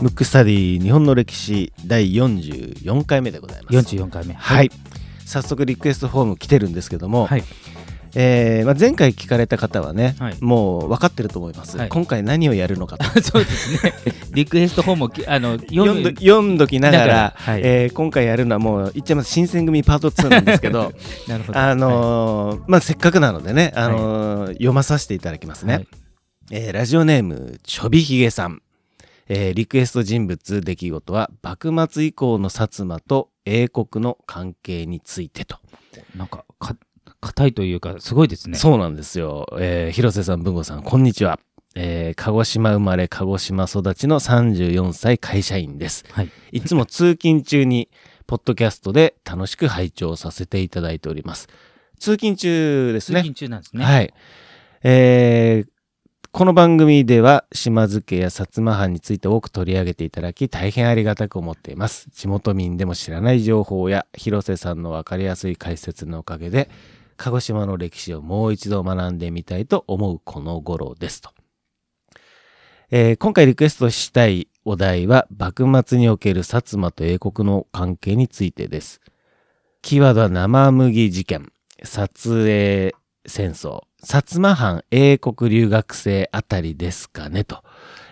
ムックスタディ日本の歴史第44回目でございます。44回目。はい、早速リクエストフォーム来てるんですけども、はいえーまあ、前回聞かれた方はね、はい。もう分かってると思います、はい。今回何をやるのかと。そうですね。リクエストフォームをき あの読んど読んどきながらだからはい。えー今回やるのはもう言っちゃいます。新選組パート2なんですけど なるほど。あのーまあ、せっかくなのでね、あのー読まさせていただきますね、はい。えーラジオネームちょびひげさん、えーリクエスト人物出来事は幕末以降の薩摩と英国の関係についてと、なんかか硬いというかすごいですね。そうなんですよ、えー広瀬さん文吾さんこんにちは、えー鹿児島生まれ鹿児島育ちの34歳会社員です。はい。いつも通勤中にポッドキャストで楽しく拝聴させていただいております。通勤中ですね。通勤中なんですね。はい。えーこの番組では島津家や薩摩藩について多く取り上げていただき大変ありがたく思っています。地元民でも知らない情報や広瀬さんのわかりやすい解説のおかげで鹿児島の歴史をもう一度学んでみたいと思うこの頃ですと。えー今回リクエストしたいお題は幕末における薩摩と英国の関係についてです。キーワードは生麦事件、撮影戦争、薩摩藩英国留学生あたりですかねと。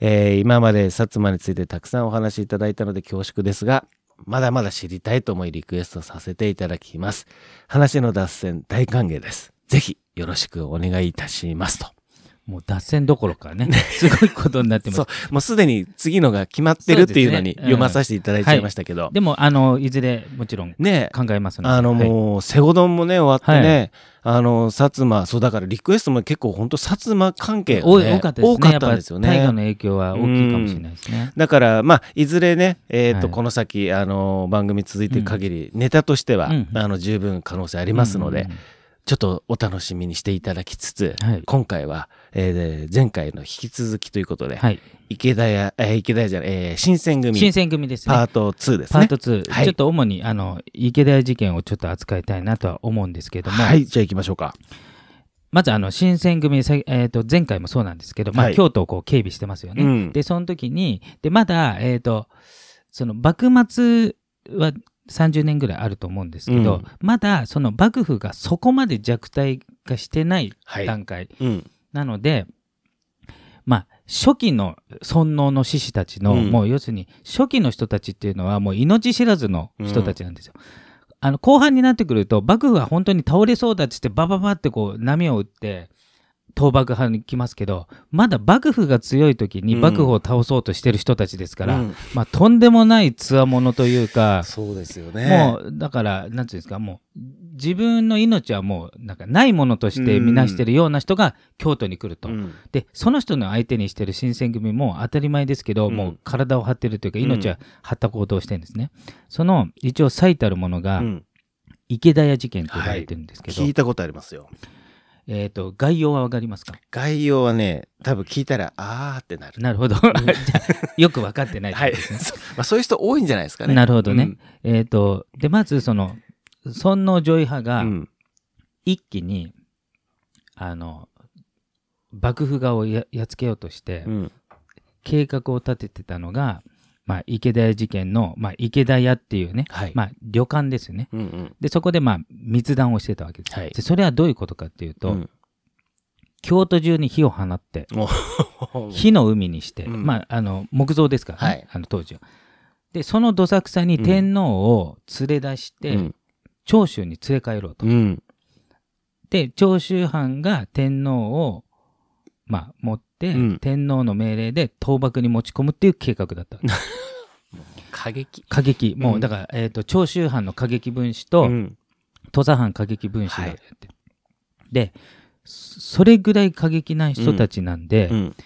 えー今まで薩摩についてたくさんお話しいただいたので恐縮ですが、まだまだ知りたいと思いリクエストさせていただきます。話の脱線大歓迎です。ぜひよろしくお願いいたしますと。もう脱線どころかね すごいことになってます。そう、もうすでに次のが決まってるっていうのに読まさせていただいちゃいましたけど。でもあのいずれもちろんね。考えますので。あのはい。もう、セゴドンもね、終わってね、あの、薩摩、そうだからリクエストも結構本当薩摩関係が、ね、多かったですね。多かったんですよね。大河の影響は大きいかもしれないですね。だから、まあ、いずれね、えっ、と、はい。この先、あの、番組続いていく限り、ネタとしては、うんあの、十分可能性ありますので、うんうん。ちょっとお楽しみにしていただきつつ、はい。今回は、えー前回の引き続きということで、はい池田屋、えー池田屋じゃない、えー新選組、新選組ですねパート2ですね。パート2、はいちょっと主にあの池田屋事件をちょっと扱いたいなとは思うんですけれども、はい、じゃあ行きましょうか。まずあの新選組、さえー、と前回もそうなんですけど、まあはい京都をこう警備してますよね。うんでその時にでまだ、えー、とその幕末は30年ぐらいあると思うんですけど、うんまだその幕府がそこまで弱体化してないはい。段階うん。なので、まあ初期の尊王の志士たちの、うんもう要するに初期の人たちっていうのはもう命知らずの人たちなんですよ。あの後半になってくると幕府は本当に倒れそうだっつってバババってこう波を打って倒幕派に来ますけどまだ幕府が強い時にうん。幕府を倒そうとしてる人たちですから、うん。まあとんでもない強者というか、そうですよね。もうだからなんていうんですかもう自分の命はもうなんかないものとして見なしてるような人が京都に来ると。うん。でその人の相手にしてる新選組も当たり前ですけど、うん。もう体を張ってるというかうん。命は張った行動をしてるんですね、その一応最たるものが、うん。池田屋事件と呼ばれてるんですけど、聞いたことありますよ。えー、と概要はわかりますか？概要はね、多分聞いたら、あーってなる。なるほど よく分かってないですね、そう まあ、そういう人多いんじゃないですかね。なるほどね、えっ、とでまずその尊王攘夷派うがん。一気に、あの幕府側をややっつけようとして、うん。計画を立ててたのが、まあ、池田屋事件の、まあ、池田屋っていうね、はい。まあ、旅館ですよね。うんうん。で、そこで、まあ、密談をしてたわけです。はいで、それはどういうことかっていうと、うん京都中に火を放って、お火の海にして、うんまあ、あの、木造ですからね、はいあの当時は。で、そのどさくさに天皇を連れ出して、うん長州に連れ帰ろうと。うん。で、長州藩が天皇を、まあ、持って、うん。天皇の命令で倒幕に持ち込むっていう計画だった。過激。過激、もううんだから、えー、と長州藩の過激分子と、うん。土佐藩過激分子がはいやって。る、でそそれぐらい過激な人たちなんで、うん。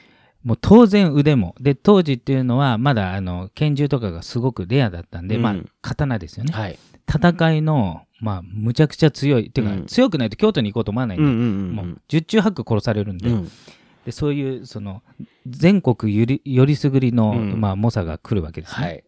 もう当然腕もで当時っていうのはまだあの拳銃とかがすごくレアだったんで、うん。まあ刀ですよね、はい。戦いのまあむちゃくちゃ強い。っていうか、うん。強くないと京都に行こうと思わないんで、うんうんうん。もう十中八九殺されるんで,、うん。でそういうその全国よりよりすぐりの、うん。まあ、猛者が来るわけですね、はい。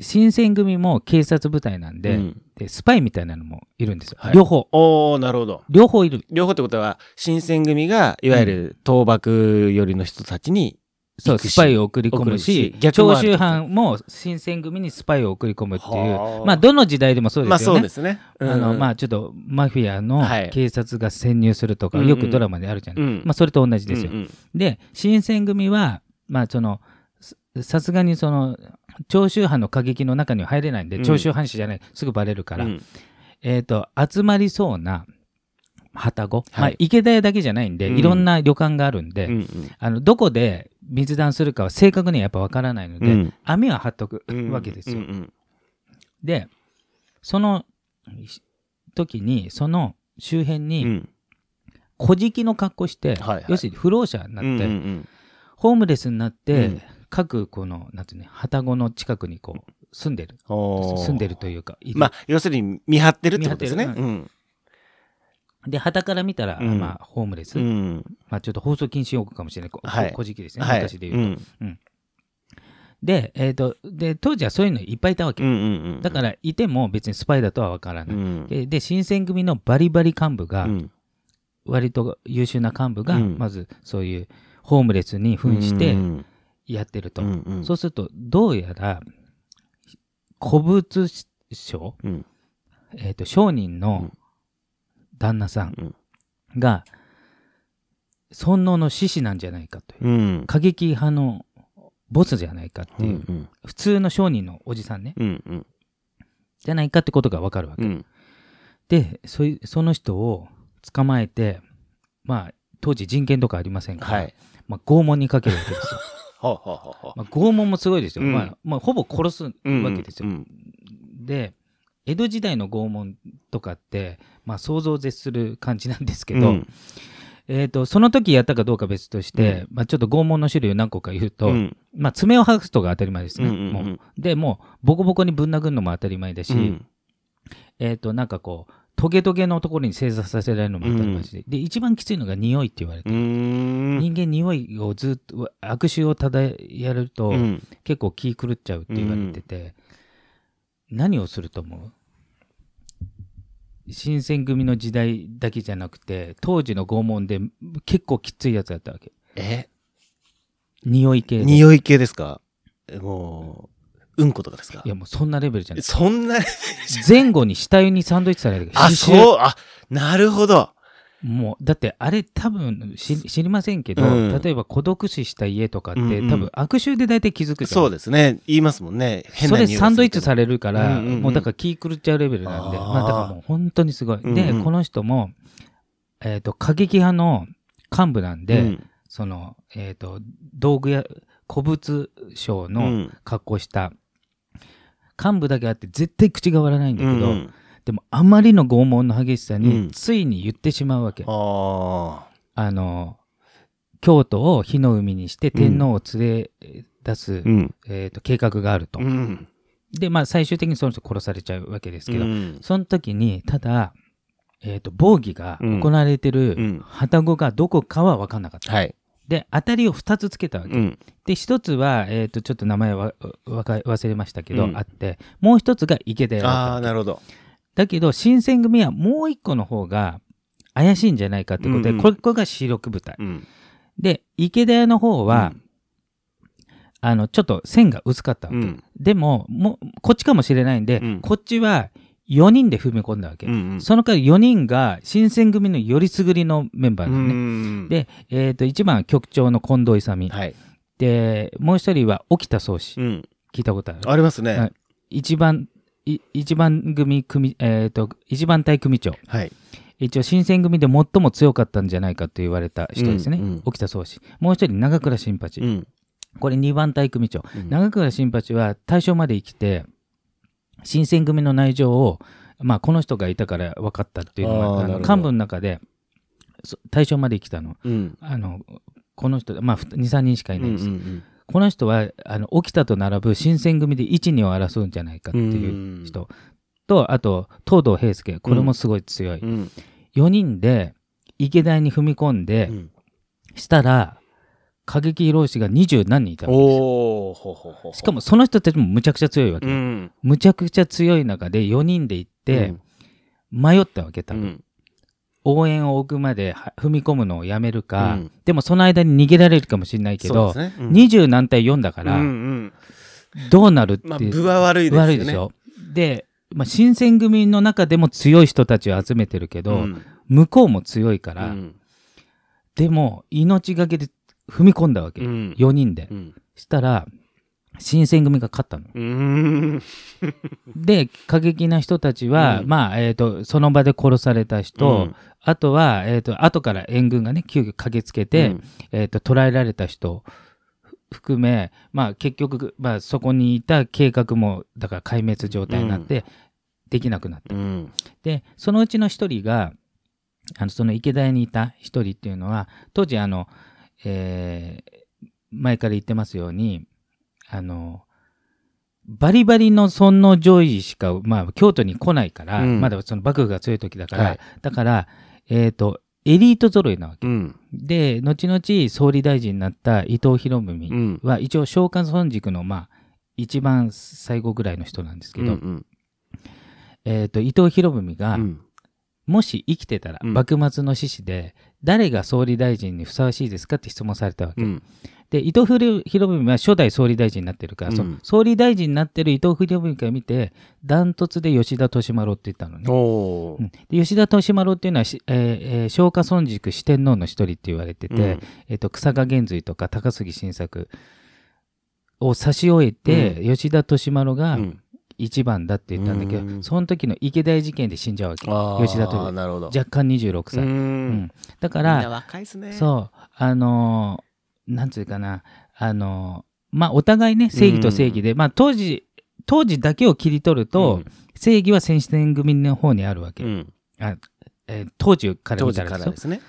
新選組も警察部隊なんで,、うん。でスパイみたいなのもいるんですよ、はい。両方。おおなるほど。両方いる。両方ってことは、新選組が、いわゆる倒幕寄りの人たちに、そうスパイを送り込むし長州藩も新選組にスパイを送り込むっていう。はあ。まあどの時代でもそうですよね。まあそうですね。あのまあ、あちょっとマフィアのはい。警察が潜入するとか、うんうん。よくドラマであるじゃない、うん。まあそれと同じですよ。うんうん。で新選組はまあそのささすがにその長州藩の過激の中には入れないんで、うん。長州藩士じゃない。すぐバレるから、うん。えっ、と集まりそうな旅籠、まあはい池田屋だけじゃないんで、うん。いろんな旅館があるんで、うんうん。あのどこで密談するかは正確にはやっぱわからないので、うん。網は張っとくうんわけですよ。うんうんで、その時に、その周辺うに、ん。小敷の格好して、はいはい。要するに不老者になって、うんうんホームレスになって、うん。各この、なんてね、旅籠の近くにこう、住んでる。住んでるというか、まあ、要するに見張ってるってことですね。うんで、旗から見たら、うん。まあ、ホームレス。うん。まあ、ちょっと放送禁止用語かもしれない。こはい。小敷ですね、はい。昔で言うと。で、えっ、と、で、当時はそういうのいっぱいいたわけ。うんうんうんだから、いても別にスパイだとは分からない。うん。で、で新選組のバリバリ幹部が、うん。割と優秀な幹部が、うん。まずそういうホームレスに扮してうんやってると。うんうん。そうすると、どうやら、古物商、うん。えっ、と、商人の旦那さんが、尊王の志士なんじゃないかという。うん。過激派のボスじゃないかってうんいう、うん普通の商人のおじさんね、うんうん。じゃないかってことがわかるわけ。うん。でそい、その人を捕まえて、まあ、当時人権とかありませんから、はい。まあ、拷問にかけるわけですよ。まあ、拷問もすごいですよ。うん。まあ、まあ、ほぼ殺すわけですよ。うん。で、江戸時代の拷問とかって、まあ、想像を絶する感じなんですけど、うん。えっ、と、その時やったかどうか別として、まあ、ちょっと拷問の種類を何個か言うと、うん。まあ、爪を剥がすとか当たり前ですね。うんうんうん。もう。で、もう、ボコボコにぶん殴るのも当たり前だし、うん。えっ、と、なんかこう、トゲトゲのところに正座させられるのも当たり前だし、で、一番きついのが匂いって言われて、うーん。人間匂いをずっと、悪臭をただやると、うん。結構気狂っちゃうって言われてて、何をすると思う？新選組の時代だけじゃなくて、当時の拷問で結構きついやつだったわけ。え？匂い系で。匂い系ですか？もう、うんことかですか？いやもうそんなレベルじゃない。そんな、前後に死体にサンドイッチされる。あ、そう、あ、なるほど。もう、だってあれ多分知知りませんけど、うん。例えば孤独死した家とかって、うんうん。多分悪臭で大体気づくそうですね。言いますもんね。変それサンドイッチされるから、うんうんうん。もうだから気狂っちゃうレベルなんで、まあだからもう本当にすごい。うんうん。で、この人も、えっ、と、過激派の幹部なんで、うん。その、えっ、と、道具や古物商うのん。格好した、幹部だけあって絶対口が割らないんだけど、うんでもあまりの拷問の激しさに、うんついに言ってしまうわけ。ああの、京都を火の海にして天皇を連れ出す、ーうん。えー、と計画があると。うん。で、まあ最終的にその人殺されちゃうわけですけど、うんその時に、ただ、えっ、と、防御が行われてうるん旅籠がどこかは分かんなかった。はい。で、当たりを2つつけたわけ。うん。で、1つは、えっ、と、ちょっと名前はわか忘れましたけど、うんあって、もう1つが池田屋だったあなるほど。だけど、新選組はもう1個の方が怪しいんじゃないかってことで、うんうんこれこれが主力部隊。うん。で、池田屋の方は、あの、ちょっと線が薄かったわけ。うんでも、もう、こっちかもしれないんで、うんこっちは4人で踏み込んだわけ。うんうんその代わり4人が新選組のよりすぐりのメンバーうなのね。ん。で、えっ、と、1番は局長の近藤勇。はい。で、もう一人は沖田総司。うん。聞いたことある？ありますはねい。一番、い一番組組、えっ、と、一番隊組長。はい。一応、新選組で最も強かったんじゃないかと言われた人ですね。うんうん沖田総司。もう一人、長倉新八。うん。これ2番隊組長。うん長倉新八は大正まで生きて、新選組の内情を、まあ、この人がいたから分かったっていうのが、幹部の中で、そ大正まで生きたの。うん。あの、この人、まあ、2、3人しかいないです。うんうんこの人は、あの、沖田と並ぶ新選組で1、2を争うんじゃないかっていう人。と、あと、東堂平介。これもすごい強い。うん。うん。4人で、池田に踏み込んで、したら、過激浪士が二十何人いたわけですよしかもその人たちもむちゃくちゃ強いわけ、うんむちゃくちゃ強い中で4人で行って迷ったわけ多分、うん応援を置くまでは踏み込むのをやめるか、うん。でもその間に逃げられるかもしれないけど、ね。うん。二十何対4だから、うんうん。どうなるって、まあ分は悪いですよね。悪いでしょ。で、まあ、新選組の中でも強い人たちを集めてるけど、うん。向こうも強いから、うん。でも命がけで踏み込んだわけ、うん。4人で、うん。したら新選組が勝ったの。で過激な人たちは、うん。まあ、えー、とその場で殺された人、うん。あとは、えー、と後から援軍がね急遽駆けつけて、うん。えー、と捕らえられた人ふ含め、まあ、結局、まあ、そこにいた計画もだから壊滅状態になって、できなくなった。うん。でそのうちの一人があのその池田屋にいた一人っていうのは当時あの、えー前から言ってますようにあのバリバリの尊王攘夷しか、まあ、京都に来ないから、うん。まだその幕府が強い時だから、はい。だから、えー、とエリート揃いなわけ。うん。で後々総理大臣になった伊藤博文うん。は一応召喚村塾のまあ一番最後ぐらいの人なんですけど、うん。えー、と伊藤博文が、うんもし生きてたら、うん。幕末の志士で誰が総理大臣にふさわしいですかって質問されたわけ、うん。で伊藤博文は初代総理大臣になってるから、うん。その総理大臣になってる伊藤博文から見てダントツで吉田利丸って言ったのね、おー。うん。で吉田利丸っていうのはし、えーえー松下村塾四天王の一人って言われてて、うん。えー、と草加玄瑞とか高杉晋作を差し終えて、吉田利丸がうん一番だって言ったんだけど、うん。その時の池田屋事件で死んじゃうわけ。吉田となるほど。若干26う歳、うん。ん。だかみんなら若いですね。そう。あのーなんつうかな。あのーまあお互いね正義と正義で、まあ当時当時だけを切り取ると、正義は戦士戦組の方にあるわけ、うん。あえー当時から見たらですよ。からですね。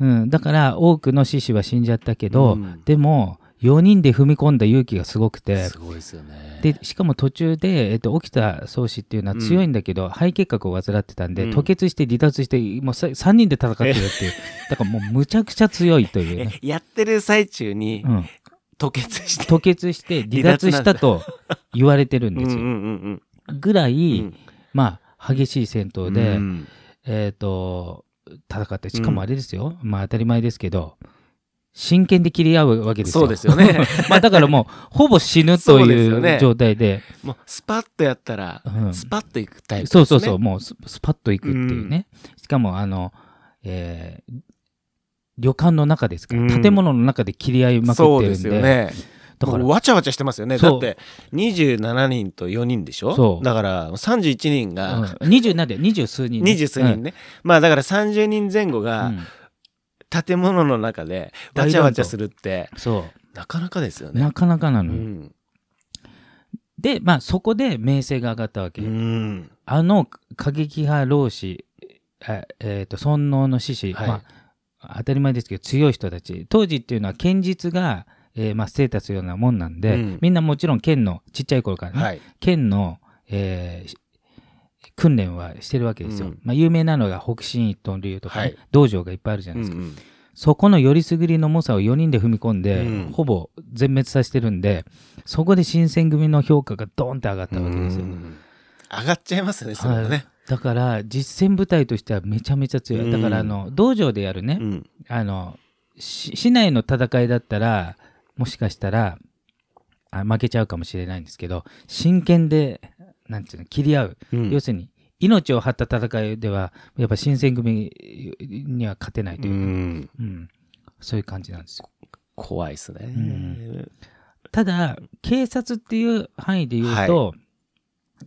うん、だから多くの志士は死んじゃったけど、うん。でも4人で踏み込んだ勇気がすごくて。すごいですよね。でしかも途中で、えっと、沖田総司っていうのは強いんだけど、肺結核を患ってたんで、うん。吐血して離脱してもうさ3人で戦ってるっていう。だからもうむちゃくちゃ強いというね、え やってる最中にうん、吐血して。吐血して離脱したと言われてるんですよ、うんうんうんぐらい、うん。まあ激しい戦闘で、うん。えっ、と戦ってしかもあれですよ、まあ当たり前ですけど真剣で切り合うわけですよ。そうですよね。まあだからもうほぼ死ぬとそうですいうよね。状態で。もうスパッとやったらうん。スパッといくタイプですね。そうそうそう、もうススパッと行くっていうね。しかも、あの、えー旅館の中ですか。ら、うん。建物の中で切り合いまくってるんで。そうですよね。だからわちゃわちゃしてますよね。だって27人と4人でしょ？そう。だから31人うん、が20なんで、二十数人、二十数人ね。まあだから30人前後うん。がうん建物の中でわちゃわちゃするってそなかなかですよう。ねなかなかなうのよ。んで、まあ、そこで名声が上がったわけ。うんあの過激派老子、あえっ、と、尊王の志士、はいまあ、当たり前ですけど、強い人たち。当時っていうのは、剣術が、えーまあ、ステータスようなもんなんで、うんみんなもちろん剣の、ちっちゃい頃からね、はい剣の、えーし訓練はしてるわけですよ。うん。まあ、有名なのが北進一刀流とかね、はい。道場がいっぱいあるじゃないですか。うんうん。そこのよりすぐりの猛者を4人で踏み込んで、うん。ほぼ全滅させてるんで、そこで新選組の評価がドーンって上がったわけですよ。うん上がっちゃいますねそれはねだから実戦部隊としてはめちゃめちゃ強い。だからあの道場でやるね、うん。あのし市内の戦いだったらもしかしたらあ負けちゃうかもしれないんですけど真剣でなんていうの切り合う、うん。要するに命を張った戦いではやっぱ新選組には勝てないとういうか、ん。うん。そういう感じなんですよ。怖いですね。ん。ただ警察っていう範囲で言うと、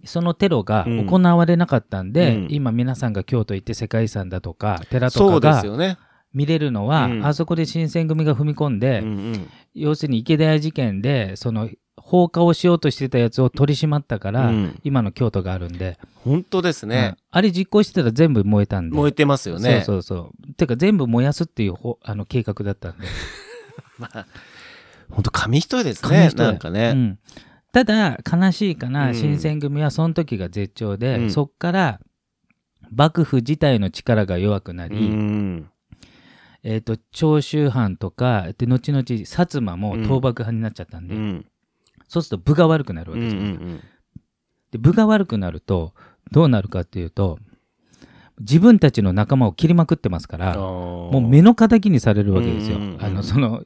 そのテロが行われなかったんで、うん。今皆さんが京都行って世界遺産だとか寺とかが見れるのは、うん。あそこで新選組が踏み込んで、うんうん。要するに池田屋事件でその放火をしようとしてたやつを取り締まったから、うん。今の京都があるんで、本当ですね。うん。あれ実行してたら全部燃えたんで。燃えてますよね。そうそうそう。てか全部燃やすっていうほあの計画だったんで。まあ本当紙一重です紙一重。ねなんかね。うん、ただ悲しいかな、うん。新選組はその時が絶頂で、うん。そっから幕府自体の力が弱くなうり、ん。えー、と長州藩とかで後々薩摩も倒幕派になっちゃったんで、うんそうすると部が悪くなるわうんうけじゃないですか。んで部が悪くなるとどうなるかっていうと自分たちの仲間を切りまくってますからももう目の敵にされるわけですよ。うんうんうんあのその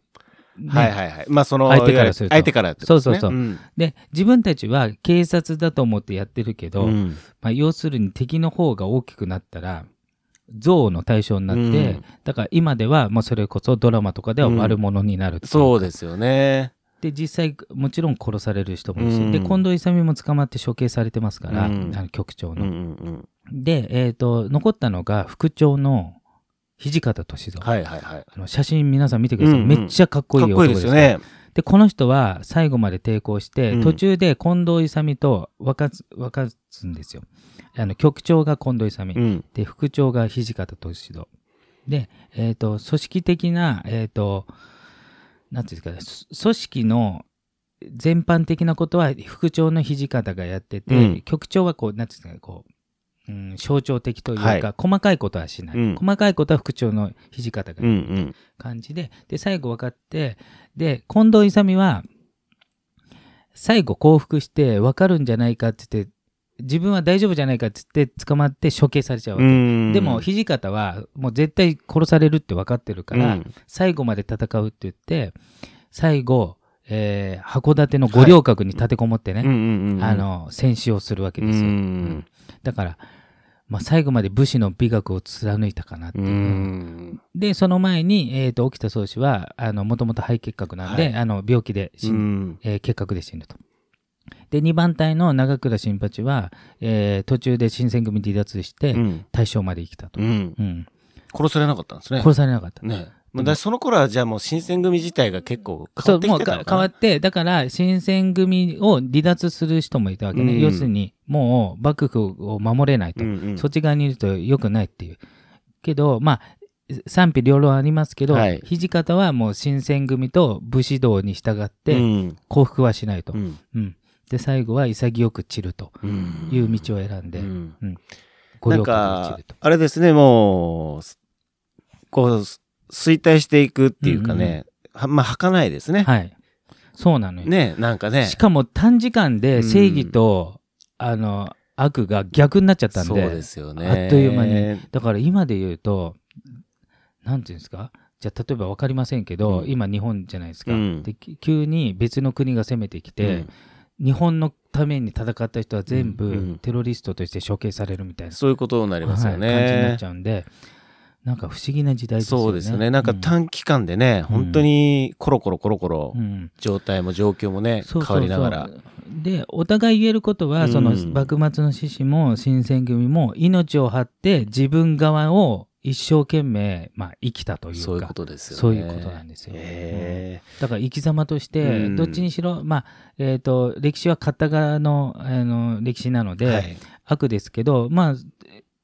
ね。はいはいはい。まあその相手からすると。相手からね。そうそうそう。うん。で自分たちは警察だと思ってやってるけど、うん。まあ、要するに敵の方が大きくなったら憎悪の対象になって、うん。だから今ではもうそれこそドラマとかでは悪者になるそうですよねで実際もちろん殺される人もいるし、うん。で近藤勇も捕まって処刑されてますから、うん。あの局長の。うんうんうん。で、えー、と残ったのが副長の土方歳三、はいはいはい。あの写真皆さん見てください、うんうん。めっちゃかっこいい男ですよ。ね。でこの人は最後まで抵抗して、うん。途中で近藤勇と分かつ分かつんですよ。あの局長が近藤勇、うん。で副長が土方歳三。で、えー、と組織的なえっ、となんていうんですか組織の全般的なことは副長の土方がやってて、うん。局長はこうなんていうんですかねこう、うん、象徴的というか、はい。細かいことはしない、うん。細かいことは副長の土方がうんうん。感じで、で、最後分かって、で、近藤勇は、最後降伏して分かるんじゃないかって言って、自分は大丈夫じゃないかって言って捕まって処刑されちゃうわけ。うん。でも、土方はもう絶対殺されるって分かってるから、うん。最後まで戦うって言って、最後、えー函館の五稜郭に立てこもってね、うんうんうんあの、戦死をするわけうですよ。ん。だから、まあ、最後まで武士の美学を貫いたかなっていう。う。ん。で、その前に、えー、と沖田総司は、あの、もともと肺結核なんで、はい。あの、病気で死うぬ、ん。えー結核で死ぬと。で、2番隊の長倉新八は、えー途中で新選組離脱して、うん大正まで生きたと。殺されなかったんですね殺されなかった。ねまあだその頃はじゃあもう新選組自体が結構変わってきてた変わって、だから、新選組を離脱する人もいたわけね。うん要するに、もう、幕府を守れないと。うんうんそっち側にいると良くないっていう。けど、まあ、賛否両論ありますけど、はい土方はもう新選組と武士道に従ってうん降伏はしないと。うんうんで、最後は潔く散るとうん。いう道を選んで、うん。五稜郭でなんか。あれですねもうこう衰退していくっていうかねはまあ儚いですね。はい。そうなのよ。ねなんかね。しかも短時間で正義と、あの、悪が逆になっちゃったんそうで、ですよね。あっという間に。だから今で言うと、なんていうんですか？じゃあ例えば分かりませんけど、うん。今日本じゃないですか、うん。でき急に別の国が攻めてきて、日本のために戦った人は全部うんうん。テロリストとして処刑されるみたいな、そういうことになりますよはい感じになっねちゃうんでなんか不思議な時代ですよね。そうですよね。なんかうん短期間でね本当にコロコロコロコロうん。状態も状況もねそう変わりながら。そうそうでお互い言えることは、うん。その幕末の志士も新選組も命を張って自分側を一生懸命、まあ、生きたというかそういうことですよね。そういうことなんですよへだから生き様として、うん。どっちにしろ、まあえー、と歴史は片側のあの歴史なので、えはい。悪ですけど、まあ、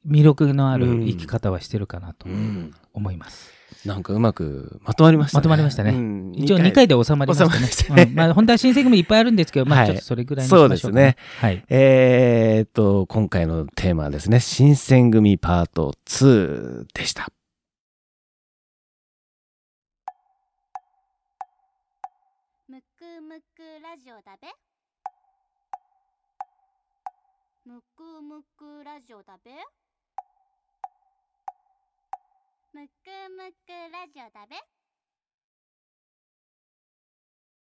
魅力のあうん。る生き方はしてるかなとうん。思います。なんかうまくまとまりましたね。まとまりましたね。うん。一応2回。で収まりましたね。したね。うん。まあ、本当は新選組いっぱいあるんですけど、まあ、はい。ちょっとそれぐらいにしましょうか、そうですね。はい。えーっと、今回のテーマはですね、新選組パート2でした。むくむくラジオだべ。むくむくラジオだべむくむくラジオだべ。